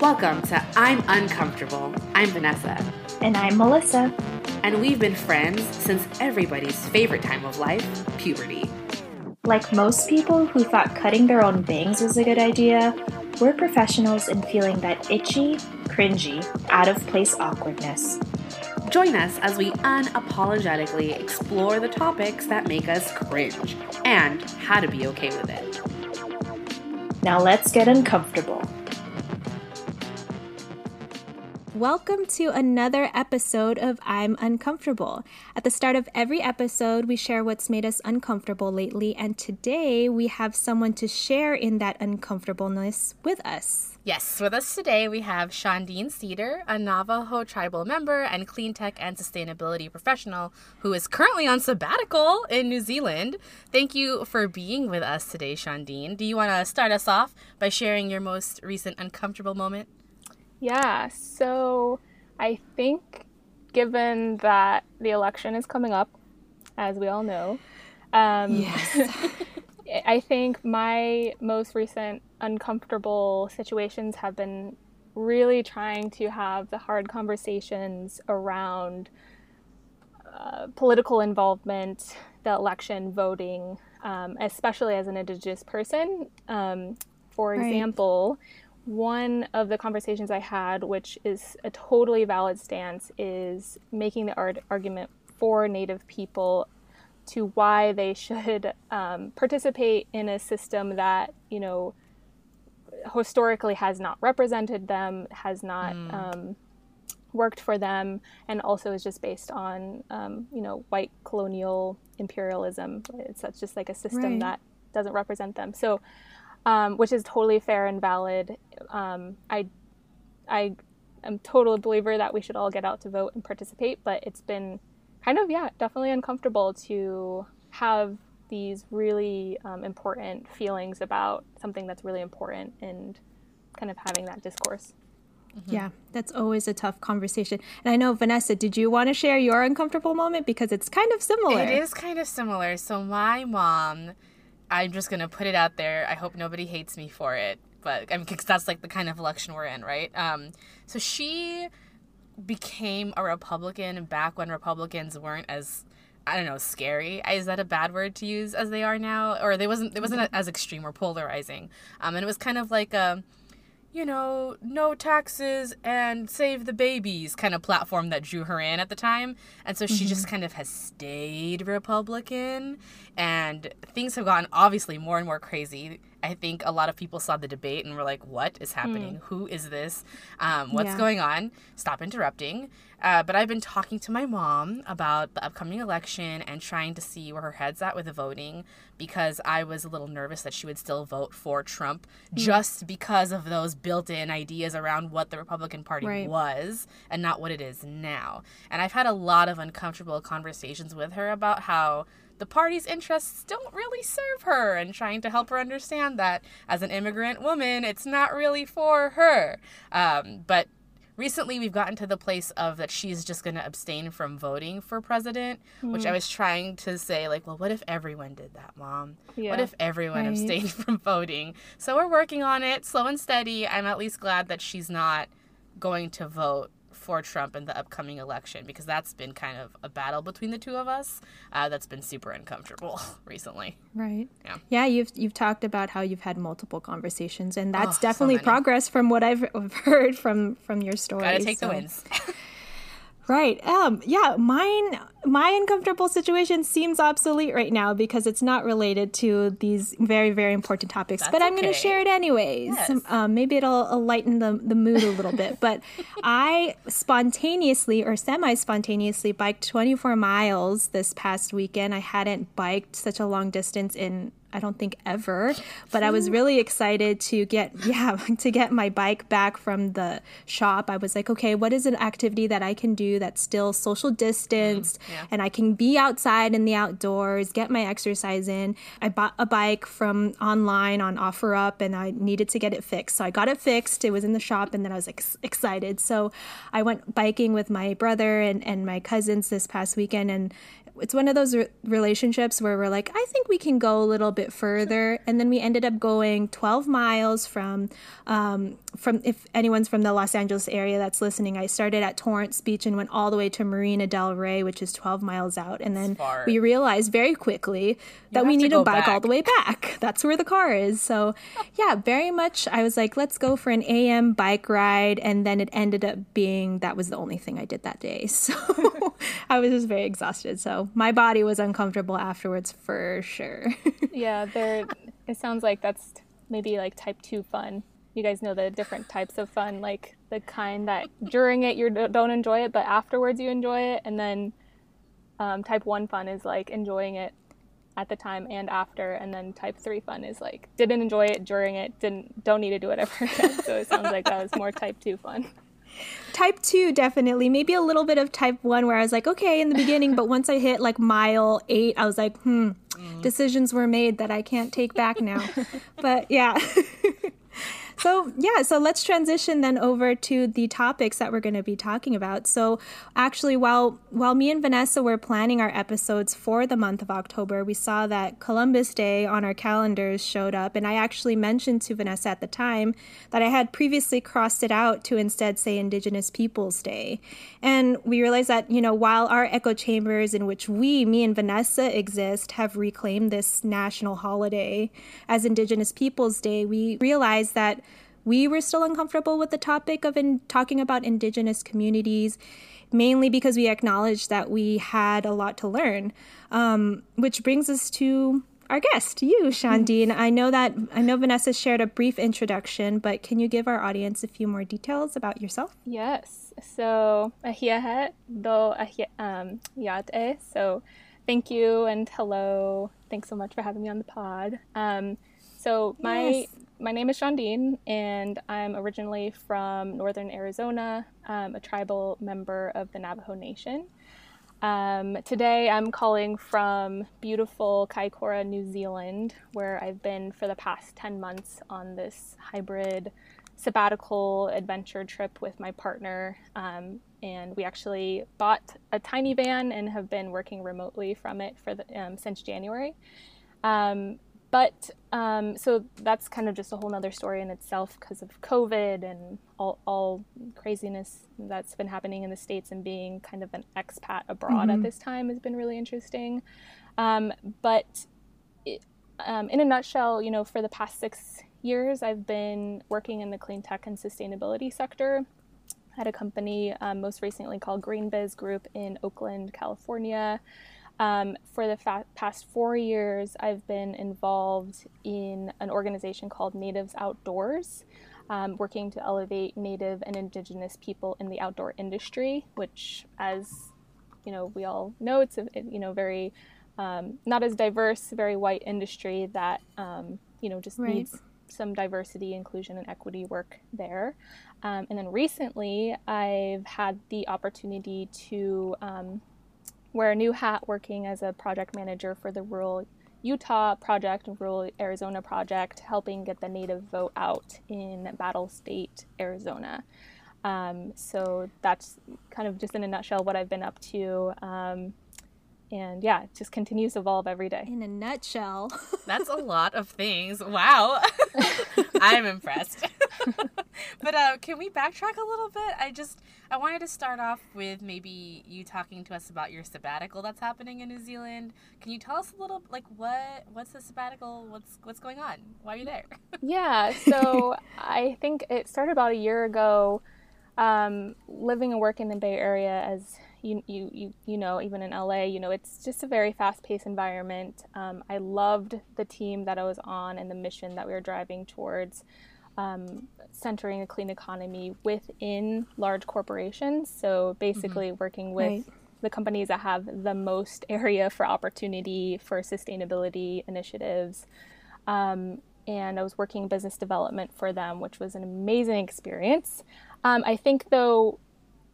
Welcome to I'm Uncomfortable. I'm Vanessa. And I'm Melissa. And we've been friends since everybody's favorite time of life, puberty. Like most people who thought cutting their own bangs was a good idea, we're professionals in feeling that itchy, cringy, out of place awkwardness. Join us as we unapologetically explore the topics that make us cringe and how to be okay with it. Now let's get uncomfortable. Welcome to another episode of I'm Uncomfortable. At the start of every episode, we share what's made us uncomfortable lately, and today we have someone to share in that uncomfortableness with us. Yes, with us today we have Shaandiin Cedar, a Navajo tribal member and clean tech and sustainability professional who is currently on sabbatical in New Zealand. Thank you for being with us today, Shaandiin. Do you want to start us off by sharing your most recent uncomfortable moment? Yeah, so I think given that the election is coming up, as we all know, um, yes. I think my most recent uncomfortable situations have been really trying to have the hard conversations around uh, political involvement, the election, voting, um, especially as an Indigenous person. Um, for right. example, one of the conversations I had, which is a totally valid stance, is making the art- argument for Native people to why they should um, participate in a system that, you know, historically has not represented them, has not mm. um, worked for them, and also is just based on, um, you know, white colonial imperialism. It's just like a system right. that doesn't represent them. So, um, which is totally fair and valid. Um, I, I am total believer that we should all get out to vote and participate, but it's been kind of yeah, definitely uncomfortable to have these really um, important feelings about something that's really important and kind of having that discourse. Mm-hmm. Yeah, that's always a tough conversation. And I know, Vanessa, did you want to share your uncomfortable moment? Because it's kind of similar. It is kind of similar. So, my mom I'm just gonna put it out there. I hope nobody hates me for it, but I mean, cause that's like the kind of election we're in, right? Um, so she became a Republican back when Republicans weren't as I don't know, scary. Is that a bad word to use as they are now? Or they wasn't it wasn't as extreme or polarizing. Um, and it was kind of like a you know, no taxes and save the babies kind of platform that drew her in at the time. And so she mm-hmm. just kind of has stayed Republican. And things have gotten obviously more and more crazy. I think a lot of people saw the debate and were like, what is happening? Mm. Who is this? Um, what's yeah. going on? Stop interrupting. Uh, but I've been talking to my mom about the upcoming election and trying to see where her head's at with the voting because I was a little nervous that she would still vote for Trump mm. just because of those built in ideas around what the Republican Party right. was and not what it is now. And I've had a lot of uncomfortable conversations with her about how the party's interests don't really serve her and trying to help her understand that as an immigrant woman, it's not really for her. Um, but recently we've gotten to the place of that she's just going to abstain from voting for president mm. which i hmm. was trying to say like well what if everyone did that mom yeah. what if everyone right. abstained from voting so we're working on it slow and steady i'm at least glad that she's not going to vote for Trump in the upcoming election because that's been kind of a battle between the two of us. Uh, that's been super uncomfortable recently. Right. Yeah. Yeah. You've you've talked about how you've had multiple conversations, and that's oh, definitely so progress from what I've heard from from your story. Gotta take so. the wins. Right. Um, yeah, mine my uncomfortable situation seems obsolete right now because it's not related to these very, very important topics. That's but I'm okay. going to share it anyways. Yes. Um, maybe it'll, lighten the, the mood a little bit. But I spontaneously or semi spontaneously biked 24 miles this past weekend. I hadn't biked such a long distance in I don't think ever, but I was really excited to get yeah, to get my bike back from the shop. I was like, okay, what is an activity that I can do that's still social distanced mm, yeah. and I can be outside in the outdoors, get my exercise in. I bought a bike from online on OfferUp and I needed to get it fixed. So I got it fixed. It was in the shop and then I was ex- excited. So I went biking with my brother and, and my cousins this past weekend and it's one of those re- relationships where we're like, I think we can go a little bit further, and then we ended up going 12 miles from um, from if anyone's from the Los Angeles area that's listening, I started at Torrance Beach and went all the way to Marina Del Rey, which is 12 miles out. And then we realized very quickly that we need to bike back. all the way back. That's where the car is. So, yeah, very much. I was like, let's go for an AM bike ride. And then it ended up being that was the only thing I did that day. So I was just very exhausted. So my body was uncomfortable afterwards for sure. yeah, there. It sounds like that's maybe like type two fun you guys know the different types of fun, like the kind that during it you don't enjoy it, but afterwards you enjoy it, and then um, type one fun is like enjoying it at the time and after, and then type three fun is like didn't enjoy it during it, didn't don't need to do it ever again. so it sounds like that was more type two fun. Type two, definitely. Maybe a little bit of type one, where I was like, okay, in the beginning, but once I hit like mile eight, I was like, hmm, mm. decisions were made that I can't take back now. but yeah. so yeah so let's transition then over to the topics that we're going to be talking about. So actually while while me and vanessa were planning our episodes for the month of october we saw that columbus day on our calendars showed up and i actually mentioned to vanessa at the time that i had previously crossed it out to instead say indigenous peoples day. And we realized that you know while our echo chambers in which we me and vanessa exist have reclaimed this national holiday as indigenous peoples day we realized that we were still uncomfortable with the topic of in talking about indigenous communities mainly because we acknowledged that we had a lot to learn um, which brings us to our guest you Shaandiin. i know that i know vanessa shared a brief introduction but can you give our audience a few more details about yourself? Yes. So ahiahet do um, yate. So thank you and hello. Thanks so much for having me on the pod. Um, so my yes my name is Shaandiin, and I'm originally from northern Arizona, um, a tribal member of the Navajo Nation. Um, today I'm calling from beautiful Kaikoura, New Zealand, where I've been for the past 10 months on this hybrid sabbatical adventure trip with my partner. Um, and we actually bought a tiny van and have been working remotely from it for the, um, since January. Um, but um, so that's kind of just a whole nother story in itself because of COVID and all, all craziness that's been happening in the States and being kind of an expat abroad mm-hmm. at this time has been really interesting. Um, but it, um, in a nutshell, you know, for the past six years, I've been working in the clean tech and sustainability sector at a company um, most recently called GreenBiz Group in Oakland, California. Um, for the fa- past four years, I've been involved in an organization called Natives Outdoors, um, working to elevate Native and Indigenous people in the outdoor industry, which, as you know, we all know, it's a you know very um, not as diverse, very white industry that um, you know just right. needs some diversity, inclusion, and equity work there. Um, and then recently, I've had the opportunity to um, wear a new hat working as a project manager for the Rural Utah project, Rural Arizona project, helping get the native vote out in Battle State, Arizona. Um, so that's kind of just in a nutshell what I've been up to. Um, and yeah, it just continues to evolve every day. In a nutshell, that's a lot of things. Wow, I'm impressed. but uh, can we backtrack a little bit? I just I wanted to start off with maybe you talking to us about your sabbatical that's happening in New Zealand. Can you tell us a little like what what's the sabbatical? What's what's going on? Why are you there? yeah, so I think it started about a year ago. Um, living and working in the Bay Area as you, you, you, you know, even in LA, you know, it's just a very fast paced environment. Um, I loved the team that I was on and the mission that we were driving towards um, centering a clean economy within large corporations. So basically, mm-hmm. working with right. the companies that have the most area for opportunity for sustainability initiatives. Um, and I was working business development for them, which was an amazing experience. Um, I think, though,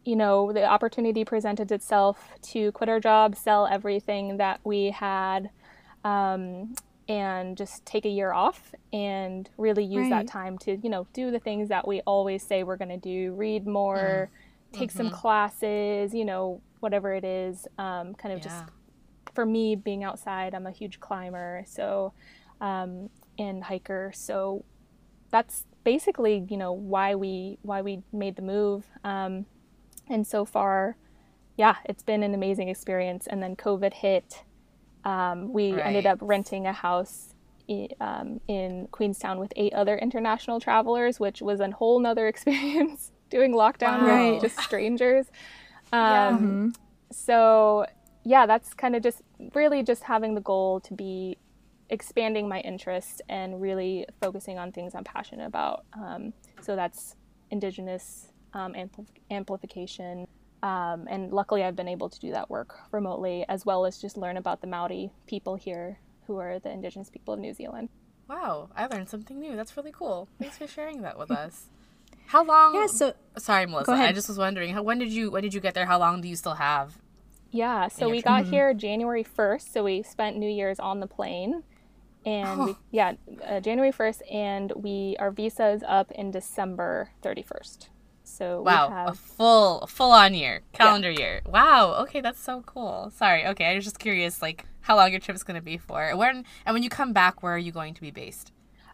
you know, the opportunity presented itself to quit our job, sell everything that we had, um, and just take a year off and really use right. that time to you know do the things that we always say we're going to do read more mm. take mm-hmm. some classes you know whatever it is um, kind of yeah. just for me being outside i'm a huge climber so um, and hiker so that's basically, you know, why we why we made the move. Um, and so far, yeah, it's been an amazing experience. And then COVID hit. Um, we right. ended up renting a house in, um, in Queenstown with eight other international travelers, which was a whole nother experience doing lockdown wow. with just strangers. yeah. Um, mm-hmm. So yeah, that's kind of just really just having the goal to be expanding my interest and really focusing on things I'm passionate about. Um, so that's Indigenous um, ampl- amplification. Um, and luckily, I've been able to do that work remotely as well as just learn about the Maori people here who are the Indigenous people of New Zealand. Wow, I learned something new. That's really cool. Thanks for sharing that with us. How long? Yeah. So sorry, Melissa. I just was wondering. How, when did you when did you get there? How long do you still have? Yeah. So we got here January first. So we spent New Year's on the plane, and oh. we, yeah, uh, January first, and we our visa is up in December thirty first. So wow, have... a full full on year, calendar yeah. year. Wow. Okay, that's so cool. Sorry. Okay, I was just curious, like how long your trip is going to be for. When and when you come back, where are you going to be based?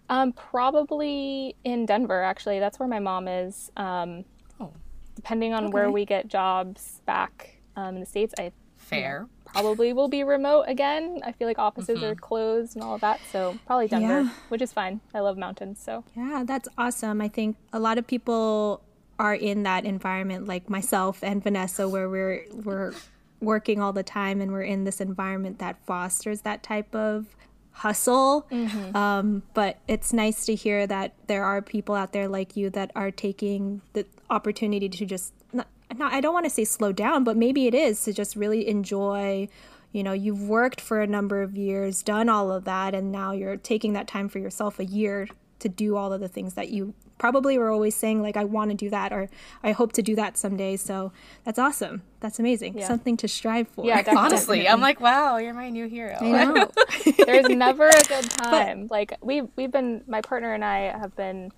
Um, probably in Denver. Actually, that's where my mom is. Um, oh. Depending on okay. where we get jobs back um, in the states, I fair probably will be remote again. I feel like offices mm-hmm. are closed and all of that, so probably Denver, yeah. which is fine. I love mountains, so yeah, that's awesome. I think a lot of people are in that environment, like myself and Vanessa, where we're we're working all the time and we're in this environment that fosters that type of hustle. Mm-hmm. Um, but it's nice to hear that there are people out there like you that are taking the opportunity to just not, not I don't want to say slow down, but maybe it is to just really enjoy. You know, you've worked for a number of years, done all of that, and now you're taking that time for yourself a year to do all of the things that you probably were always saying like I want to do that or I hope to do that someday. So that's awesome. That's amazing. Yeah. Something to strive for. Yeah, definitely. honestly, I'm like, wow, you're my new hero. I know. There's never a good time. But, like we've we've been my partner and I have been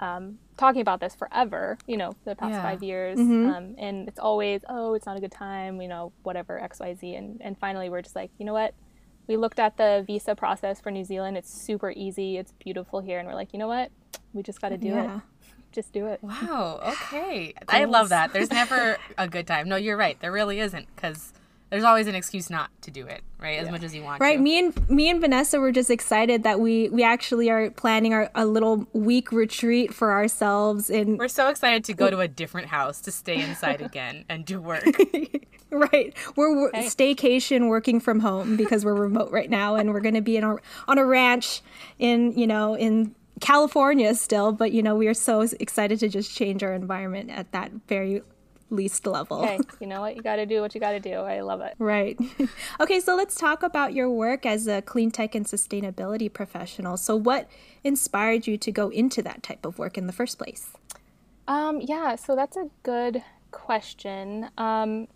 um, talking about this forever. You know, the past yeah. five years, mm-hmm. um, and it's always oh, it's not a good time. You know, whatever X Y Z, and and finally we're just like, you know what. We looked at the visa process for New Zealand. It's super easy. It's beautiful here. And we're like, you know what? We just got to do yeah. it. Just do it. Wow. Okay. I love that. There's never a good time. No, you're right. There really isn't because there's always an excuse not to do it, right? As yeah. much as you want right. To. Me and me and Vanessa were just excited that we we actually are planning our a little week retreat for ourselves and we're so excited to go to a different house to stay inside again and do work. right. We're hey. staycation working from home because we're remote right now and we're going to be in a, on a ranch in, you know, in California still, but you know, we are so excited to just change our environment at that very least level. Okay, you know what? You got to do what you got to do. I love it. Right. okay, so let's talk about your work as a clean tech and sustainability professional. So, what inspired you to go into that type of work in the first place? Um, yeah, so that's a good question. Um,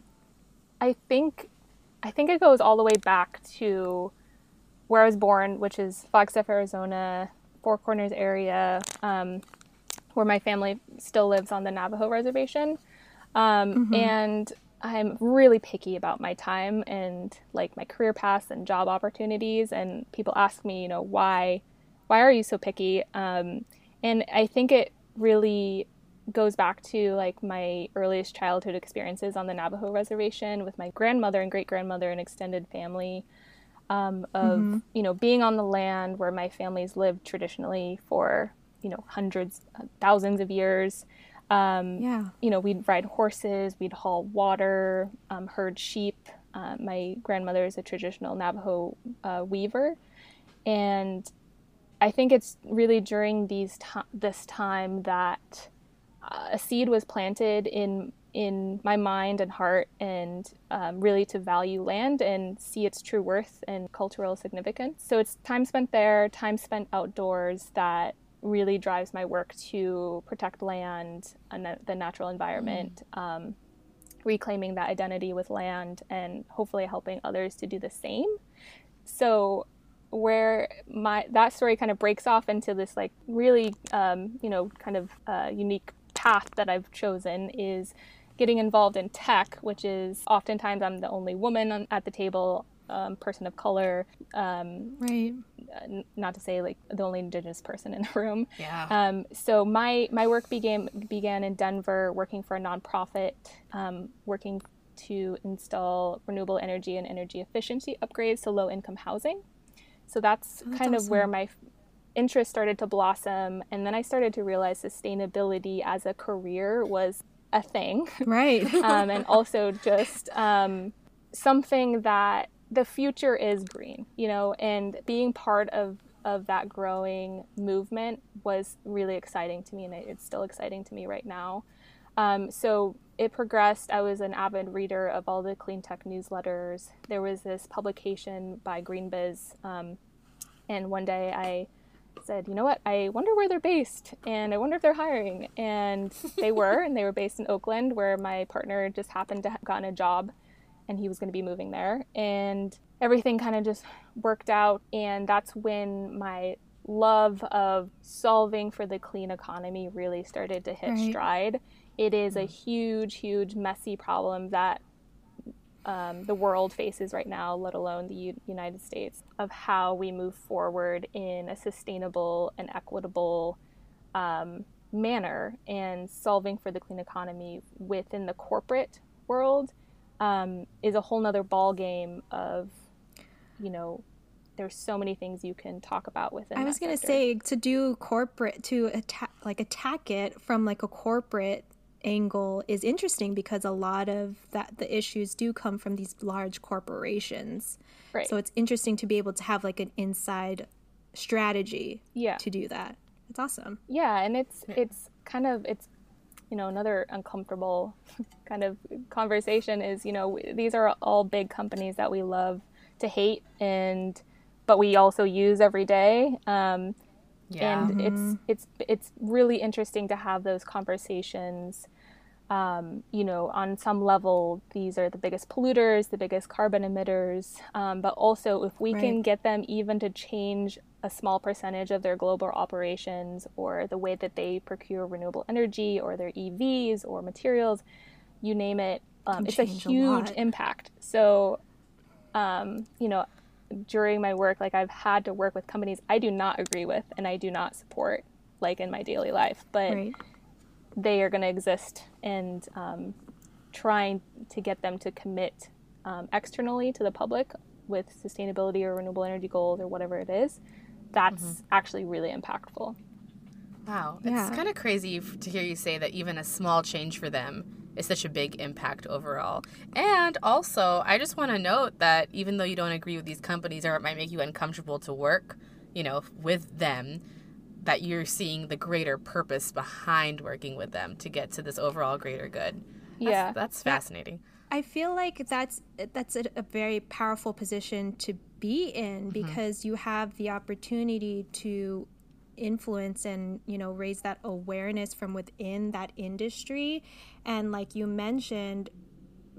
I think I think it goes all the way back to where I was born, which is Flagstaff, Arizona, Four Corners area, um, where my family still lives on the Navajo reservation. Um, mm-hmm. And I'm really picky about my time and like my career paths and job opportunities. And people ask me, you know, why, why are you so picky? Um, and I think it really goes back to like my earliest childhood experiences on the Navajo reservation with my grandmother and great grandmother and extended family. Um, of mm-hmm. you know being on the land where my family's lived traditionally for you know hundreds, uh, thousands of years, um, yeah. You know, we'd ride horses, we'd haul water, um, herd sheep. Uh, my grandmother is a traditional Navajo uh, weaver, and I think it's really during these to- this time that uh, a seed was planted in in my mind and heart, and um, really to value land and see its true worth and cultural significance. So it's time spent there, time spent outdoors that really drives my work to protect land and the natural environment, mm. um, reclaiming that identity with land, and hopefully helping others to do the same. So where my that story kind of breaks off into this like really um, you know kind of uh, unique path that I've chosen is getting involved in tech, which is oftentimes I'm the only woman on, at the table, um, person of color. Um, right not to say like the only indigenous person in the room. Yeah. Um, so my my work began began in Denver, working for a nonprofit, um, working to install renewable energy and energy efficiency upgrades to low income housing. So that's, oh, that's kind awesome. of where my interest started to blossom, and then I started to realize sustainability as a career was a thing, right? um, and also just um, something that the future is green, you know, and being part of of that growing movement was really exciting to me, and it's still exciting to me right now. Um, so it progressed. I was an avid reader of all the clean tech newsletters. There was this publication by GreenBiz, um, and one day I said, you know what, I wonder where they're based, and I wonder if they're hiring. And they were, and they were based in Oakland, where my partner just happened to have gotten a job and he was going to be moving there. And everything kind of just worked out. And that's when my love of solving for the clean economy really started to hit right. stride. It is a mm. huge, huge, messy problem that um, the world faces right now, let alone the U- United States, of how we move forward in a sustainable and equitable um, manner and solving for the clean economy within the corporate world um, is a whole nother ball game of, you know, there's so many things you can talk about within. I was going to say to do corporate to attack like attack it from like a corporate angle is interesting because a lot of that the issues do come from these large corporations. Right. So it's interesting to be able to have like an inside strategy yeah. to do that. It's awesome. Yeah, and it's it's kind of it's you know another uncomfortable kind of conversation is you know these are all big companies that we love to hate and but we also use every day um, yeah. and mm-hmm. it's it's it's really interesting to have those conversations um, you know, on some level, these are the biggest polluters, the biggest carbon emitters. Um, but also, if we right. can get them even to change a small percentage of their global operations or the way that they procure renewable energy or their EVs or materials, you name it, um, it's a huge a impact. So, um, you know, during my work, like I've had to work with companies I do not agree with and I do not support, like in my daily life. But right they are going to exist and um, trying to get them to commit um, externally to the public with sustainability or renewable energy goals or whatever it is, that's mm-hmm. actually really impactful. Wow. Yeah. It's kind of crazy to hear you say that even a small change for them is such a big impact overall. And also, I just want to note that even though you don't agree with these companies or it might make you uncomfortable to work, you know, with them, that you're seeing the greater purpose behind working with them to get to this overall greater good. That's, yeah, that's fascinating. I feel like that's that's a, a very powerful position to be in mm-hmm. because mm-hmm. you have the opportunity to influence and you know raise that awareness from within that industry and like you mentioned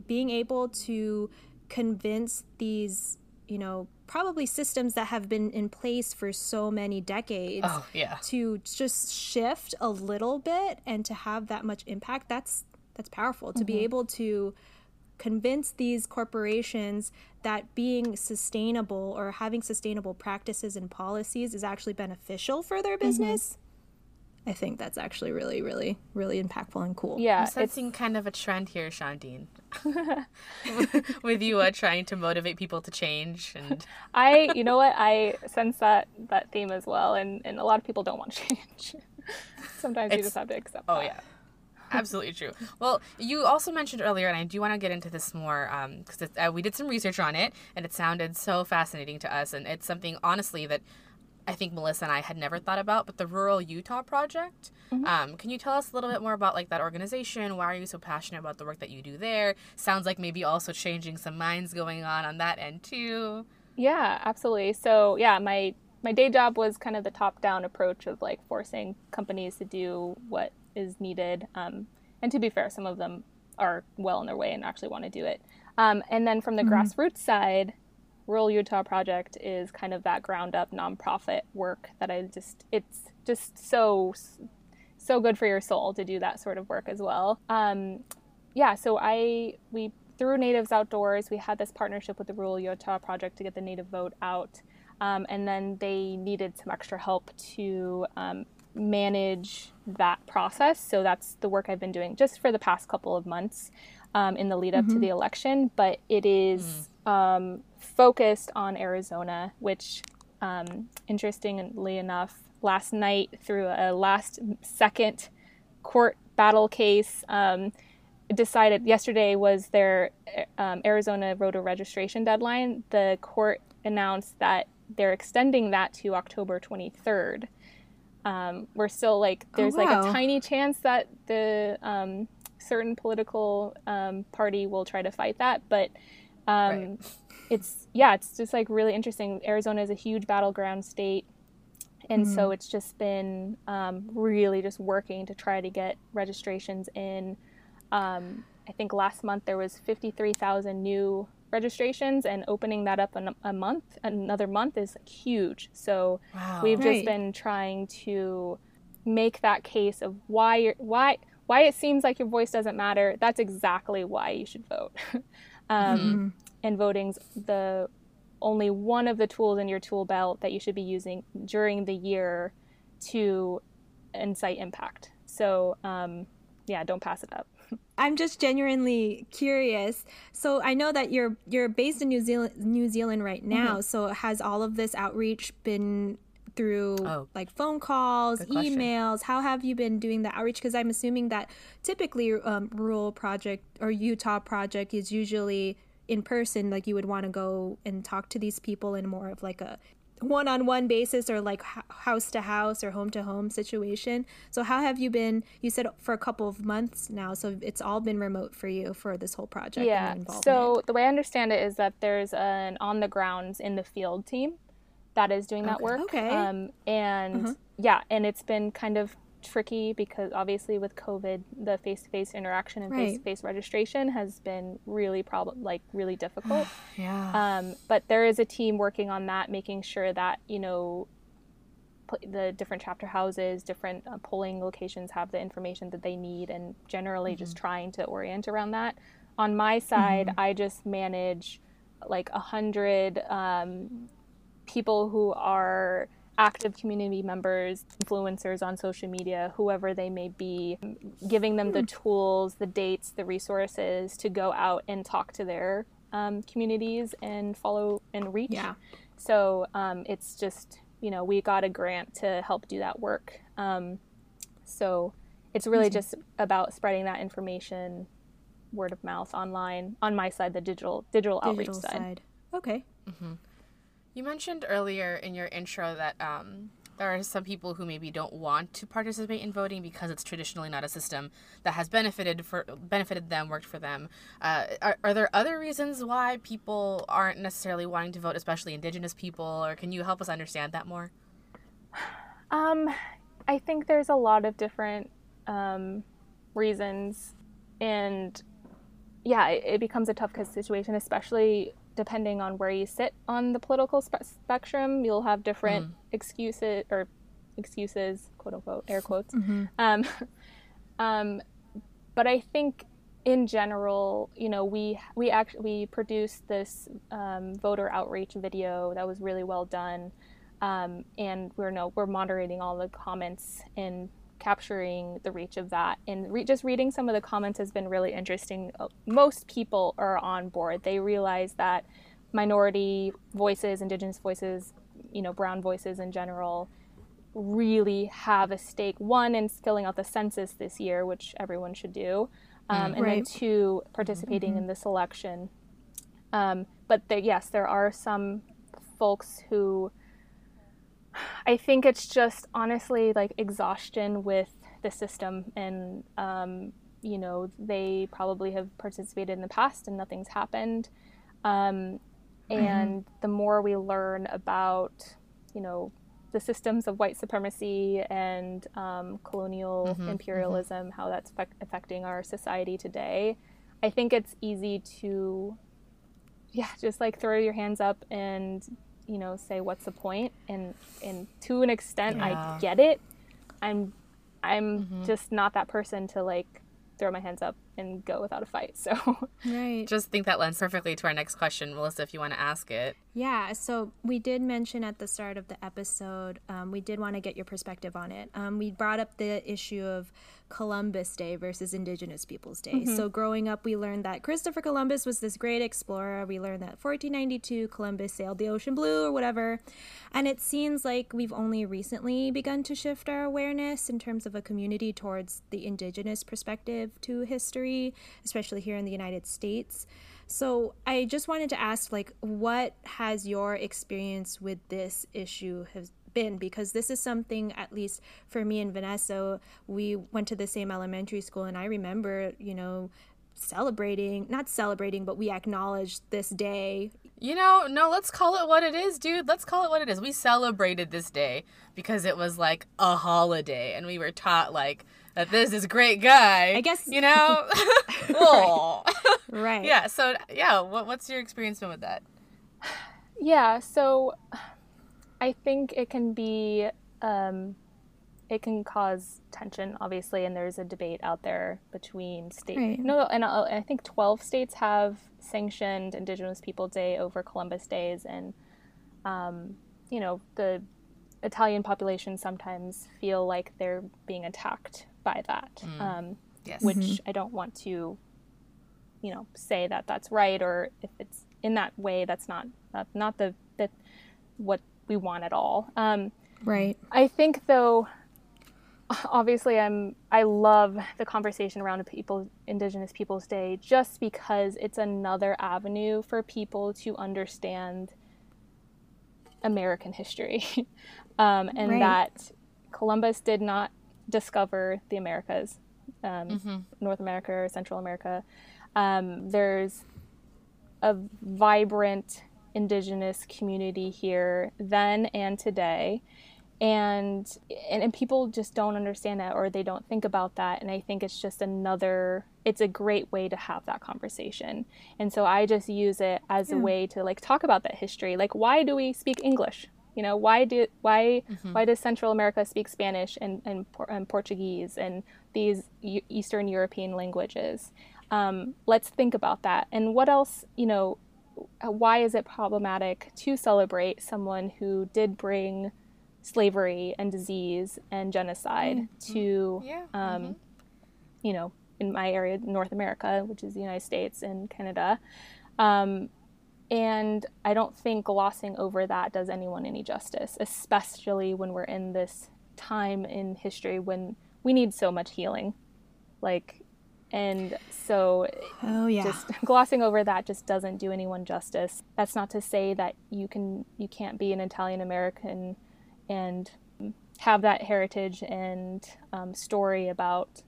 being able to convince these you know probably systems that have been in place for so many decades oh, yeah. to just shift a little bit and to have that much impact that's that's powerful mm-hmm. to be mm-hmm. able to convince these corporations that being sustainable or having sustainable practices and policies is actually beneficial for their mm-hmm. business mm-hmm. I think that's actually really, really, really impactful and cool. Yeah, I'm sensing it's... kind of a trend here, Shaandiin. with you uh, trying to motivate people to change and i you know what i sense that that theme as well and and a lot of people don't want to change sometimes it's, you just have to accept oh that. yeah absolutely true well you also mentioned earlier and i do want to get into this more because um, uh, we did some research on it and it sounded so fascinating to us and it's something honestly that I think Melissa and I had never thought about, but the Rural Utah Project. Mm-hmm. Um, can you tell us a little bit more about like that organization? Why are you so passionate about the work that you do there? Sounds like maybe also changing some minds going on on that end too. Yeah, absolutely. So yeah, my my day job was kind of the top down approach of like forcing companies to do what is needed. Um, and to be fair, some of them are well on their way and actually want to do it. Um, and then from the mm-hmm. grassroots side, Rural Utah Project is kind of that ground up nonprofit work that I just it's just so so good for your soul to do that sort of work as well. Um, yeah, so I we through Natives Outdoors we had this partnership with the Rural Utah Project to get the native vote out. Um, and then they needed some extra help to um, manage that process. So that's the work I've been doing just for the past couple of months um, in the lead up mm-hmm. to the election. But it is mm. focused on Arizona, which, um, interestingly enough, last night through a last second court battle case. Um, decided yesterday was their um, Arizona voter registration deadline. The court announced that they're extending that to October 23rd. Um, we're still like oh, there's oh, wow. like a tiny chance that the um, certain political um, party will try to fight that, but um, right. it's yeah, it's just like really interesting. Arizona is a huge battleground state, and mm-hmm. so it's just been um, really just working to try to get registrations in. Um, I think last month there was 53,000 new registrations and opening that up a, a month another month is huge so wow. we've right. just been trying to make that case of why you're why why it seems like your voice doesn't matter that's exactly why you should vote um, mm-hmm. and voting's the only one of the tools in your tool belt that you should be using during the year to incite impact so um, yeah don't pass it up I'm just genuinely curious. So I know that you're you're based in New Zealand New Zealand right now. Mm-hmm. So has all of this outreach been through oh, like phone calls, emails? How have you been doing the outreach? Because I'm assuming that typically um, rural project or Utah project is usually in person. Like you would want to go and talk to these people in more of like a one-on-one basis or like house to house or home to home situation. So how have you been you said for a couple of months now so it's all been remote for you for this whole project yeah. so the way i understand it is that there's an on the grounds in the field team that is doing that okay. work. Okay. Um, and uh-huh. yeah and it's been kind of tricky because obviously with COVID, the face-to-face interaction and right. face-to-face registration has been really problem like really difficult. yeah. Um, but there is a team working on that, making sure that you know the different chapter houses, different uh, polling locations have the information that they need, and generally mm-hmm. just trying to orient around that. On my side, mm-hmm. I just manage like a hundred um, people who are active community members, influencers on social media, whoever they may be, giving them the hmm. tools, the dates, the resources to go out and talk to their um, communities and follow and reach. Yeah. So um, it's just, you know, we got a grant to help do that work. Um, so it's really mm-hmm. just about spreading that information word of mouth online on my side the digital digital, digital outreach side. side. okay mm-hmm. You mentioned earlier in your intro that um, there are some people who maybe don't want to participate in voting because it's traditionally not a system that has benefited for benefited them, worked for them. Uh, are, are there other reasons why people aren't necessarily wanting to vote, especially Indigenous people, or can you help us understand that more? Um, I think there's a lot of different um, reasons, and yeah, it, it becomes a tough situation, especially depending on where you sit on the political spe- spectrum, you'll have different mm. excuses or excuses, quote unquote, air quotes. Mm-hmm. Um, um, but I think in general, you know, we we actually we produced this um, voter outreach video that was really well done, um, and we're no we're moderating all the comments and capturing the reach of that. And re- just reading some of the comments has been really interesting. Uh, most people are on board. They realize that minority voices, indigenous voices, you know, brown voices in general, really have a stake. One in filling out the census this year, which everyone should do, um, mm, and right. then two participating mm-hmm. in this election. Um, but there, yes, there are some folks who I think it's just honestly like exhaustion with the system, and um, you know they probably have participated in the past and nothing's happened. Um, and mm-hmm. the more we learn about, you know, the systems of white supremacy and um, colonial mm-hmm, mm-hmm. imperialism, mm-hmm. how that's fe- affecting our society today, I think it's easy to, yeah, just like throw your hands up and you know say what's the point and and to an extent yeah. i get it i'm i'm mm-hmm. just not that person to like throw my hands up and go without a fight. So right. Just think that lends perfectly to our next question, Melissa, if you want to ask it. Yeah, so we did mention at the start of the episode, um, we did want to get your perspective on it. Um, we brought up the issue of Columbus Day versus Indigenous Peoples Day. Mm-hmm. So growing up, we learned that Christopher Columbus was this great explorer. We learned that 1492 Columbus sailed the ocean blue or whatever. And it seems like we've only recently begun to shift our awareness in terms of a community towards the indigenous perspective to history, especially here in the United States. So I just wanted to ask like what has your experience with this issue has been? Because this is something at least for me and Vanessa we went to the same elementary school and I remember you know celebrating not celebrating but we acknowledged this day. You know no let's call it what it is dude. Let's call it what it is. We celebrated this day because it was like a holiday and we were taught like that this is a great guy i guess you know right. right yeah so yeah what, what's your experience been with that yeah so I think it can be, um, it can cause tension, obviously, and there's a debate out there between states. Right. No, and uh, I think 12 states have sanctioned Indigenous People Day over Columbus Days, and um, you know the Italian population sometimes feel like they're being attacked by that, mm. um, yes. which mm-hmm. I don't want to, you know, say that that's right or if it's in that way, that's not not, not the that what we want at all. Um, right. I think though, obviously, I'm I love the conversation around people Indigenous Peoples Day just because it's another avenue for people to understand American history, um, and right. that Columbus did not discover the Americas, um, mm-hmm. North America or Central America. Um, there's a vibrant indigenous community here then and today and, and and people just don't understand that or they don't think about that and i think it's just another it's a great way to have that conversation and so i just use it as yeah. a way to like talk about that history like why do we speak english you know why do why mm-hmm. why does central america speak spanish and, and, and portuguese and these eastern european languages um, let's think about that and what else you know why is it problematic to celebrate someone who did bring slavery and disease and genocide mm-hmm. to, yeah. um, mm-hmm. you know, in my area, North America, which is the United States and Canada. Um, and I don't think glossing over that does anyone any justice, especially when we're in this time in history when we need so much healing. Like, and so oh, yeah. just glossing over that just doesn't do anyone justice. That's not to say that you can you can't be an Italian American and have that heritage and um, story about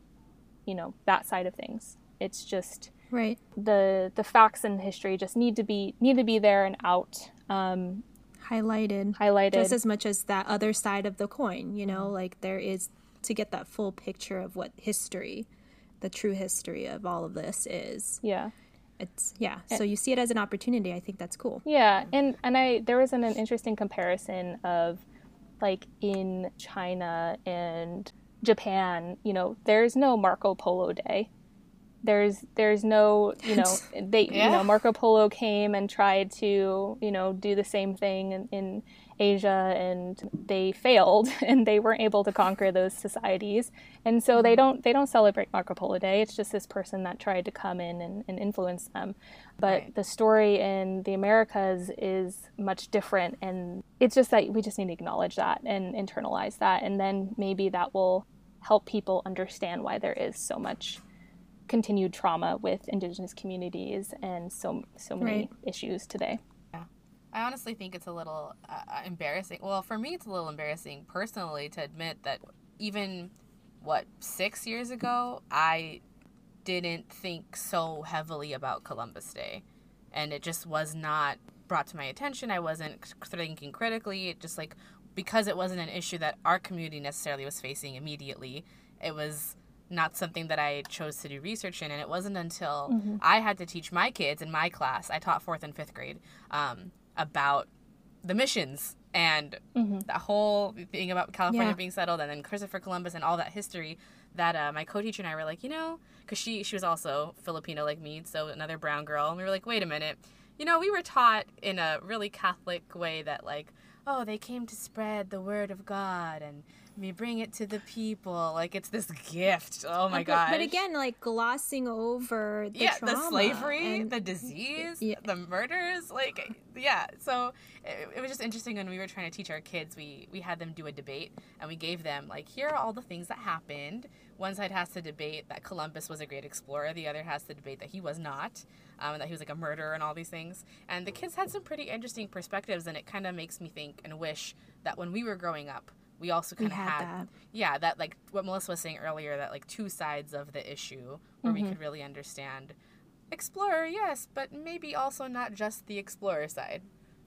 you know that side of things. It's just right the the facts and history just need to be need to be there and out um, highlighted highlighted just as much as that other side of the coin you know like there is to get that full picture of what history the true history of all of this is. Yeah. It's yeah. So you see it as an opportunity. I think that's cool. Yeah, and and I there was an, an interesting comparison of like in China and Japan, you know, there's no Marco Polo Day. There's there's no, you know, they yeah. you know Marco Polo came and tried to, you know, do the same thing in, in Asia and they failed and they weren't able to conquer those societies. And so they mm-hmm. don't they don't celebrate Marco Polo Day. It's just this person that tried to come in and, and influence them. But right. the story in the Americas is much different and it's just that we just need to acknowledge that and internalize that and then maybe that will help people understand why there is so much continued trauma with indigenous communities and so so many right. issues today. Yeah. I honestly think it's a little uh, embarrassing. Well, for me, it's a little embarrassing personally to admit that even, what, six years ago, I didn't think so heavily about Columbus Day. And it just was not brought to my attention. I wasn't thinking critically. It just like, because it wasn't an issue that our community necessarily was facing immediately, it was not something that I chose to do research in. And it wasn't until mm-hmm. I had to teach my kids in my class, I taught fourth and fifth grade, um, about the missions and mm-hmm. that whole thing about California yeah. being settled, and then Christopher Columbus and all that history. That uh, my co-teacher and I were like, you know, because she she was also Filipino like me, so another brown girl, and we were like, wait a minute, you know, we were taught in a really Catholic way that like, oh, they came to spread the word of God and me bring it to the people. Like it's this gift. Oh my god but again like glossing over the yeah the slavery and, the disease yeah. the murders like yeah. So it, it, was just interesting when we were trying to teach our kids we we had them do a debate and we gave them like here are all the things that happened. One side has to debate that columbus was a great explorer. The other has to debate that he was not um, and that he was like a murderer and all these things. And the kids had some pretty interesting perspectives and it kind of makes me think and wish that when we were growing up we also kind of had, had that. yeah that like what melissa was saying earlier that like two sides of the issue where mm-hmm. we could really understand explorer yes but maybe also not just the explorer side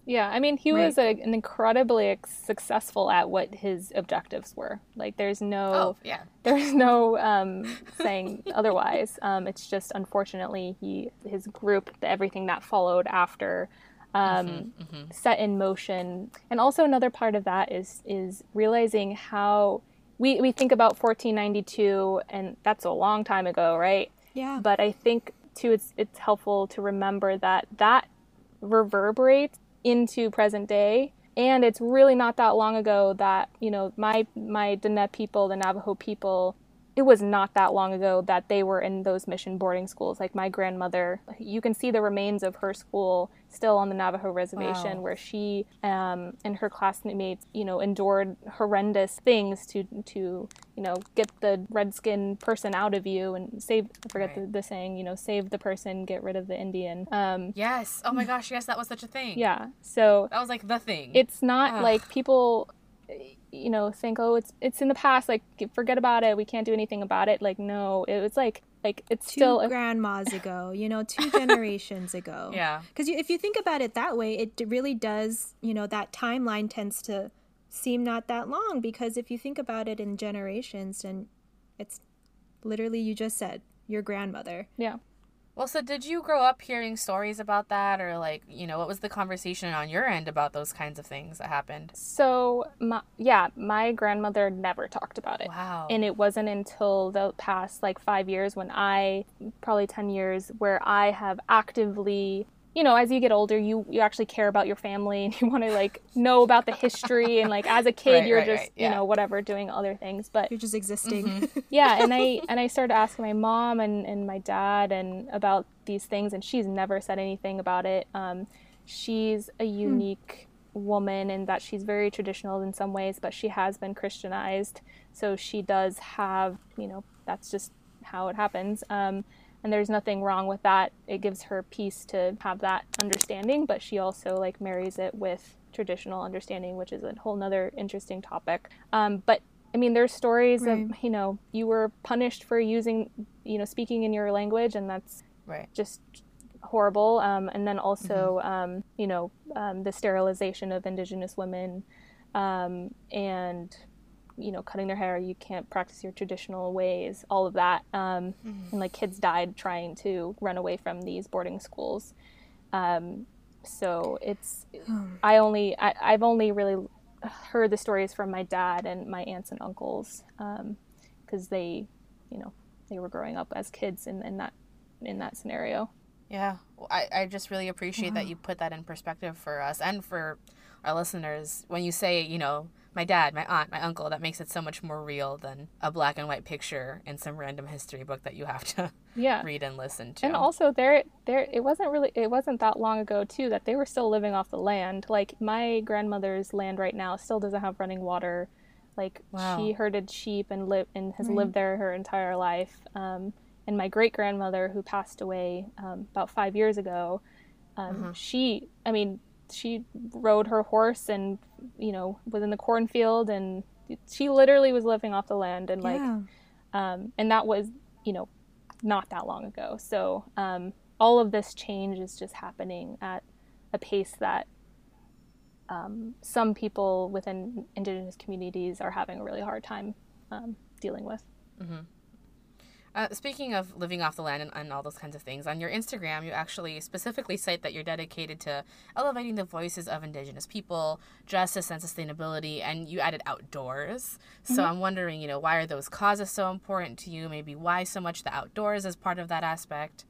yeah i mean he right. was a, an incredibly successful at what his objectives were like there's no oh, yeah there's no um, saying otherwise um, it's just unfortunately he his group everything that followed after um, mm-hmm, mm-hmm. set in motion. And also another part of that is is realizing how we, we think about 1492 and that's a long time ago, right? Yeah. But I think too it's it's helpful to remember that that reverberates into present day and it's really not that long ago that you know my my Diné people, the Navajo people, it was not that long ago that they were in those mission boarding schools. Like my grandmother, you can see the remains of her school still on the Navajo reservation, wow. where she um, and her classmates, you know, endured horrendous things to to you know get the redskin person out of you and save. I forget right. the, the, saying, you know, save the person, get rid of the Indian. Um, yes. Oh my gosh. Yes, that was such a thing. Yeah. So that was like the thing. It's not Ugh. like people you know think oh it's it's in the past like forget about it we can't do anything about it. Like no it was like like it's two still grandmas ago you know two generations ago. Yeah. Because if you think about it that way it really does you know that timeline tends to seem not that long because if you think about it in generations and it's literally you just said your grandmother. Yeah well, so did you grow up hearing stories about that, or like, you know, what was the conversation on your end about those kinds of things that happened? So, my, yeah, my grandmother never talked about it. Wow. And it wasn't until the past like five years when I, probably 10 years, where I have actively you know, as you get older, you you actually care about your family and you want to like know about the history and like as a kid, right, you're right, just right, yeah. you know whatever doing other things, but you're just existing. Mm-hmm. yeah, and I and I started asking my mom and and my dad and about these things, and she's never said anything about it. Um, she's a hmm. unique. Hmm. woman in that she's very traditional in some ways but she has been christianized so she does have you know that's just how it happens um, and there's nothing wrong with that it gives her peace to have that understanding but she also like marries it with traditional understanding which is a whole nother interesting topic um, but i mean there's stories right. of you know you were punished for using you know speaking in your language and that's right just horrible um, and then also mm-hmm. um, you know um, the sterilization of indigenous women um, and you know cutting their hair you can't practice your traditional ways all of that. Um, mm-hmm. and like kids died trying to run away from these boarding schools. Um, so it's i only I, i've only really heard the stories from my dad and my aunts and uncles because um, they you know they were growing up as kids in, in that in that scenario. Yeah. I, I just really appreciate wow. that you put that in perspective for us and for our listeners. When you say you know my dad, my aunt, my uncle, that makes it so much more real than a black and white picture in some random history book that you have to yeah. read and listen to. And also there there it wasn't really it wasn't that long ago too that they were still living off the land. Like my grandmother's land right now still doesn't have running water. Like wow. she herded sheep and live and has right. lived there her entire life. Um, and my great grandmother who passed away um, about five years ago, um, uh-huh. she I mean she rode her horse and you know was in the cornfield and she literally was living off the land and like yeah. um, and that was you know not that long ago so um, all of this change is just happening at a pace that um, some people within indigenous communities are having a really hard time um, dealing with mm-hmm. Uh, speaking of living off the land and, and, all those kinds of things, on your Instagram, you actually specifically cite that you're dedicated to elevating the voices of Indigenous people, justice, and sustainability, and you added outdoors. So mm-hmm. I'm wondering, you know, why are those causes so important to you? Maybe why so much the outdoors as part of that aspect?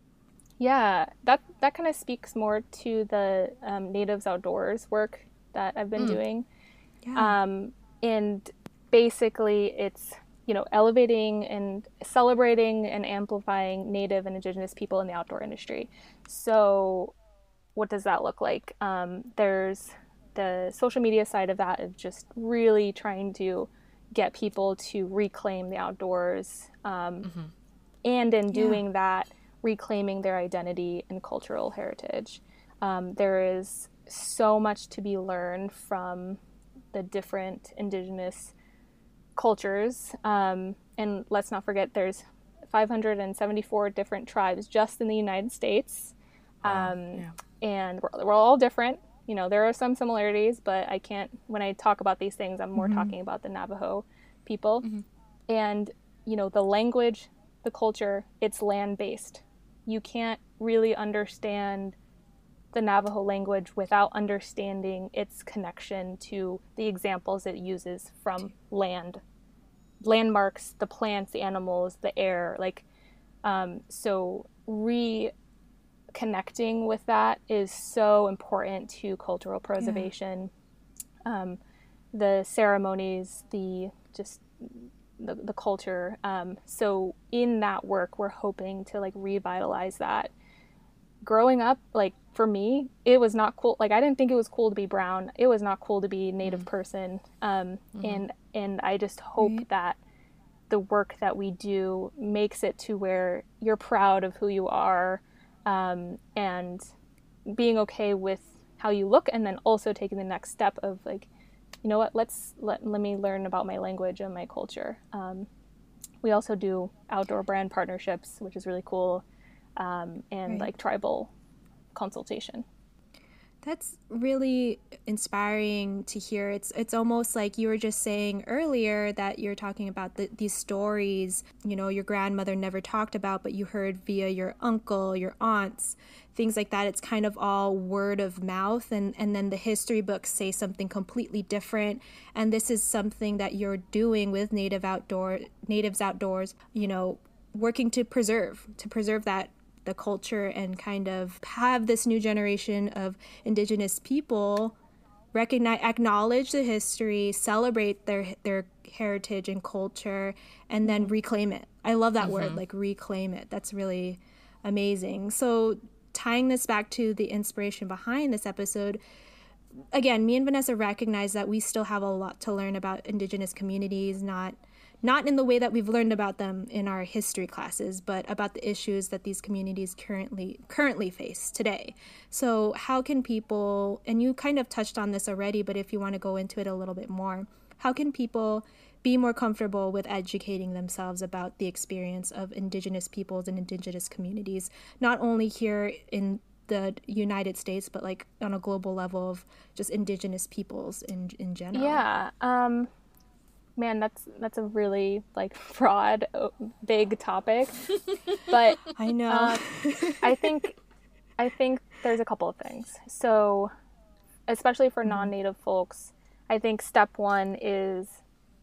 Yeah, that that kind of speaks more to the um, natives outdoors work that I've been mm. doing. Yeah. Um, and basically, it's you know, elevating and celebrating and amplifying Native and Indigenous people in the outdoor industry. So, what does that look like? Um, there's the social media side of that of just really trying to get people to reclaim the outdoors, um, mm-hmm. and in doing yeah. that, reclaiming their identity and cultural heritage. Um, there is so much to be learned from the different Indigenous cultures. Um, and let's not forget, there's 574 different tribes just in the United States. Um, yeah. And we're, we're, all different. You know, there are some similarities, but I can't, when I talk about these things, I'm more mm-hmm. talking about the Navajo people. Mm-hmm. And, you know, the language, the culture, it's land based. You can't really understand the Navajo language without understanding its connection to the examples it uses from land, landmarks, the plants, the animals, the air. Like, um, so reconnecting with that is so important to cultural preservation. Yeah. Um, the ceremonies, the just the, the culture. Um, so in that work, we're hoping to like revitalize that. Growing up, like for me, it was not cool. Like I didn't think it was cool to be brown. It was not cool to be native mm-hmm. person. Um, mm-hmm. And and I just hope right. that the work that we do makes it to where you're proud of who you are, um, and being okay with how you look, and then also taking the next step of like, you know what? Let's let let me learn about my language and my culture. Um, we also do outdoor brand partnerships, which is really cool, um, and right. like tribal consultation. That's really inspiring to hear. It's it's almost like you were just saying earlier that you're talking about the, these stories, you know, your grandmother never talked about, but you heard via your uncle, your aunts, things like that. It's kind of all word of mouth, and and then the history books say something completely different. And this is something that you're doing with Native Outdoor Natives Outdoors. You know, working to preserve to preserve that the culture and kind of have this new generation of indigenous people recognize acknowledge the history celebrate their their heritage and culture and then reclaim it. I love that mm-hmm. word like reclaim it. That's really amazing. So tying this back to the inspiration behind this episode again me and vanessa recognize that we still have a lot to learn about indigenous communities not not in the way that we've learned about them in our history classes, but about the issues that these communities currently currently face today. So, how can people and you kind of touched on this already, but if you want to go into it a little bit more, how can people be more comfortable with educating themselves about the experience of indigenous peoples and indigenous communities, not only here in the United States, but like on a global level of just indigenous peoples in in general. Yeah. Um, man, that's that's a really like broad, big topic. but I know. Um, I think I think there's a couple of things. So, especially for mm-hmm. non-native folks, I think step one is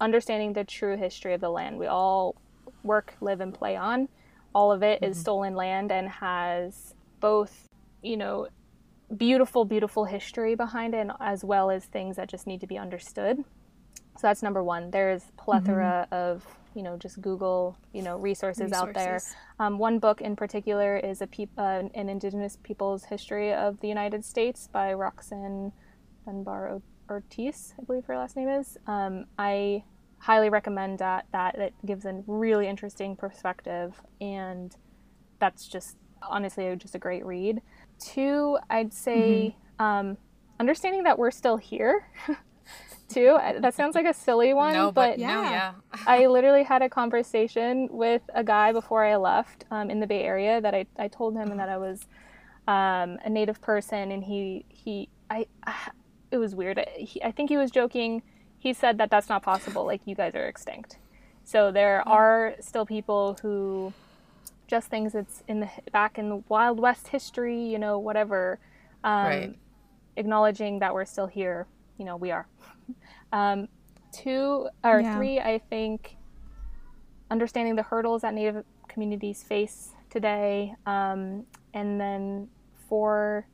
understanding the true history of the land we all work, live, and play on. All of it mm-hmm. is stolen land and has both, you know, beautiful, beautiful history behind it, as well as things that just need to be understood. So that's number one. There's plethora mm-hmm. of you know just Google you know resources, resources. out there. Um, one book in particular is a peop- uh, an Indigenous Peoples History of the United States by Roxanne Dunbar Ortiz, I believe her last name is. Um, I highly recommend that. That it gives a really interesting perspective, and that's just honestly just a great read. Two, I'd say mm-hmm. um, understanding that we're still here. too. That sounds like a silly one, no, but, but yeah, no, yeah. I literally had a conversation with a guy before I left um, in the Bay Area that I, I told him and that I was um, a native person, and he he I, I it was weird. He, I think he was joking. He said that that's not possible. Like you guys are extinct. So there are still people who just things that's in the back in the Wild West history, you know, whatever. Um, right. Acknowledging that we're still here, you know, we are. Um, two or yeah. three, I think, understanding the hurdles that Native communities face today, um, and then four,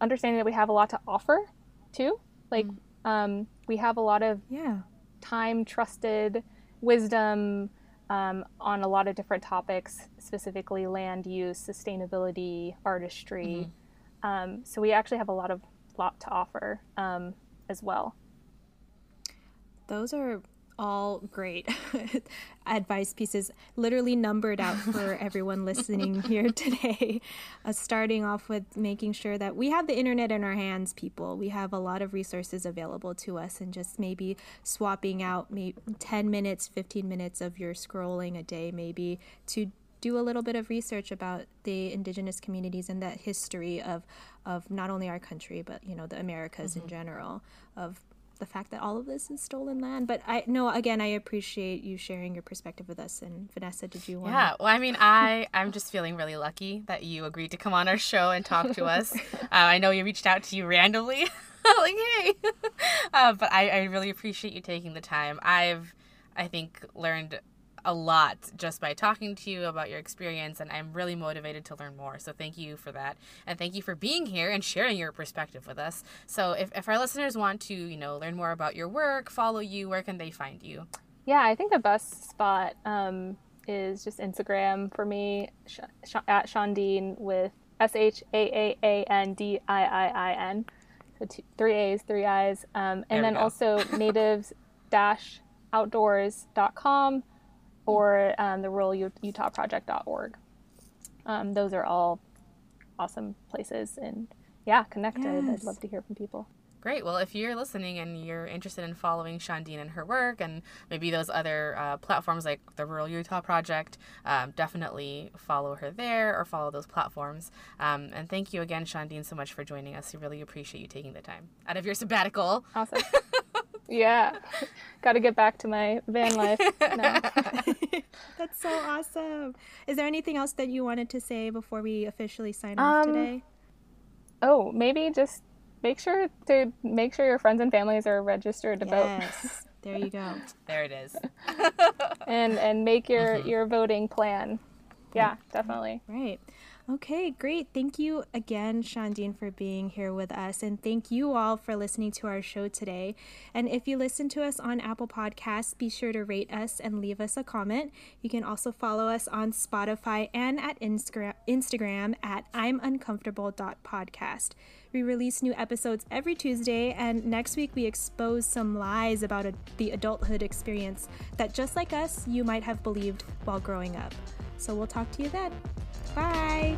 understanding that we have a lot to offer, too. Like mm. um, we have a lot of yeah time trusted wisdom um, on a lot of different topics, specifically land use, sustainability, artistry. Mm-hmm. Um, so we actually have a lot of lot to offer um, as well. Those are all great advice pieces, literally numbered out for everyone listening here today. Uh, starting off with making sure that we have the internet in our hands, people. We have a lot of resources available to us, and just maybe swapping out maybe 10 minutes, 15 minutes of your scrolling a day, maybe to do a little bit of research about the indigenous communities and that history of of not only our country but you know the Americas mm-hmm. in general of the fact that all of this is stolen land. But I no, again, I appreciate you sharing your perspective with us. And Vanessa, did you want? Yeah, well, I mean, I I'm just feeling really lucky that you agreed to come on our show and talk to us. uh, I know you reached out to you randomly, like hey, uh, but I I really appreciate you taking the time. I've I think learned a lot just by talking to you about your experience, and I'm really motivated to learn more. So thank you for that, and thank you for being here and sharing your perspective with us. So if, if our listeners want to, you know, learn more about your work, follow you, where can they find you? Yeah, I think the best spot um, is just Instagram for me sh- sh- at Shaandin with S H A A A N D I I I N. So two, three A's, three I's, um, and then also natives dash outdoors.com or um, the Rural Utah Project.org. Um, those are all awesome places and yeah, connected. Yes. I'd love to hear from people. Great. Well, if you're listening and you're interested in following Shaandiin and her work and maybe those other uh, platforms like the Rural Utah Project, um, definitely follow her there or follow those platforms. Um, and thank you again, Shaandiin, so much for joining us. We really appreciate you taking the time out of your sabbatical. Awesome. yeah. Got to get back to my van life. That's so awesome. Is there anything else that you wanted to say before we officially sign off um, today? Oh, maybe just make sure to make sure your friends and families are registered to yes. vote. there you go. There it is. and and make your mm-hmm. your voting plan. Yeah, definitely. Right. Okay, great. Thank you again, Shaandiin, for being here with us. And thank you all for listening to our show today. And if you listen to us on Apple Podcasts, be sure to rate us and leave us a comment. You can also follow us on Spotify and at Instagram at I'm Uncomfortable.podcast. We release new episodes every Tuesday, and next week we expose some lies about a, the adulthood experience that, just like us, you might have believed while growing up. So we'll talk to you then. Bye.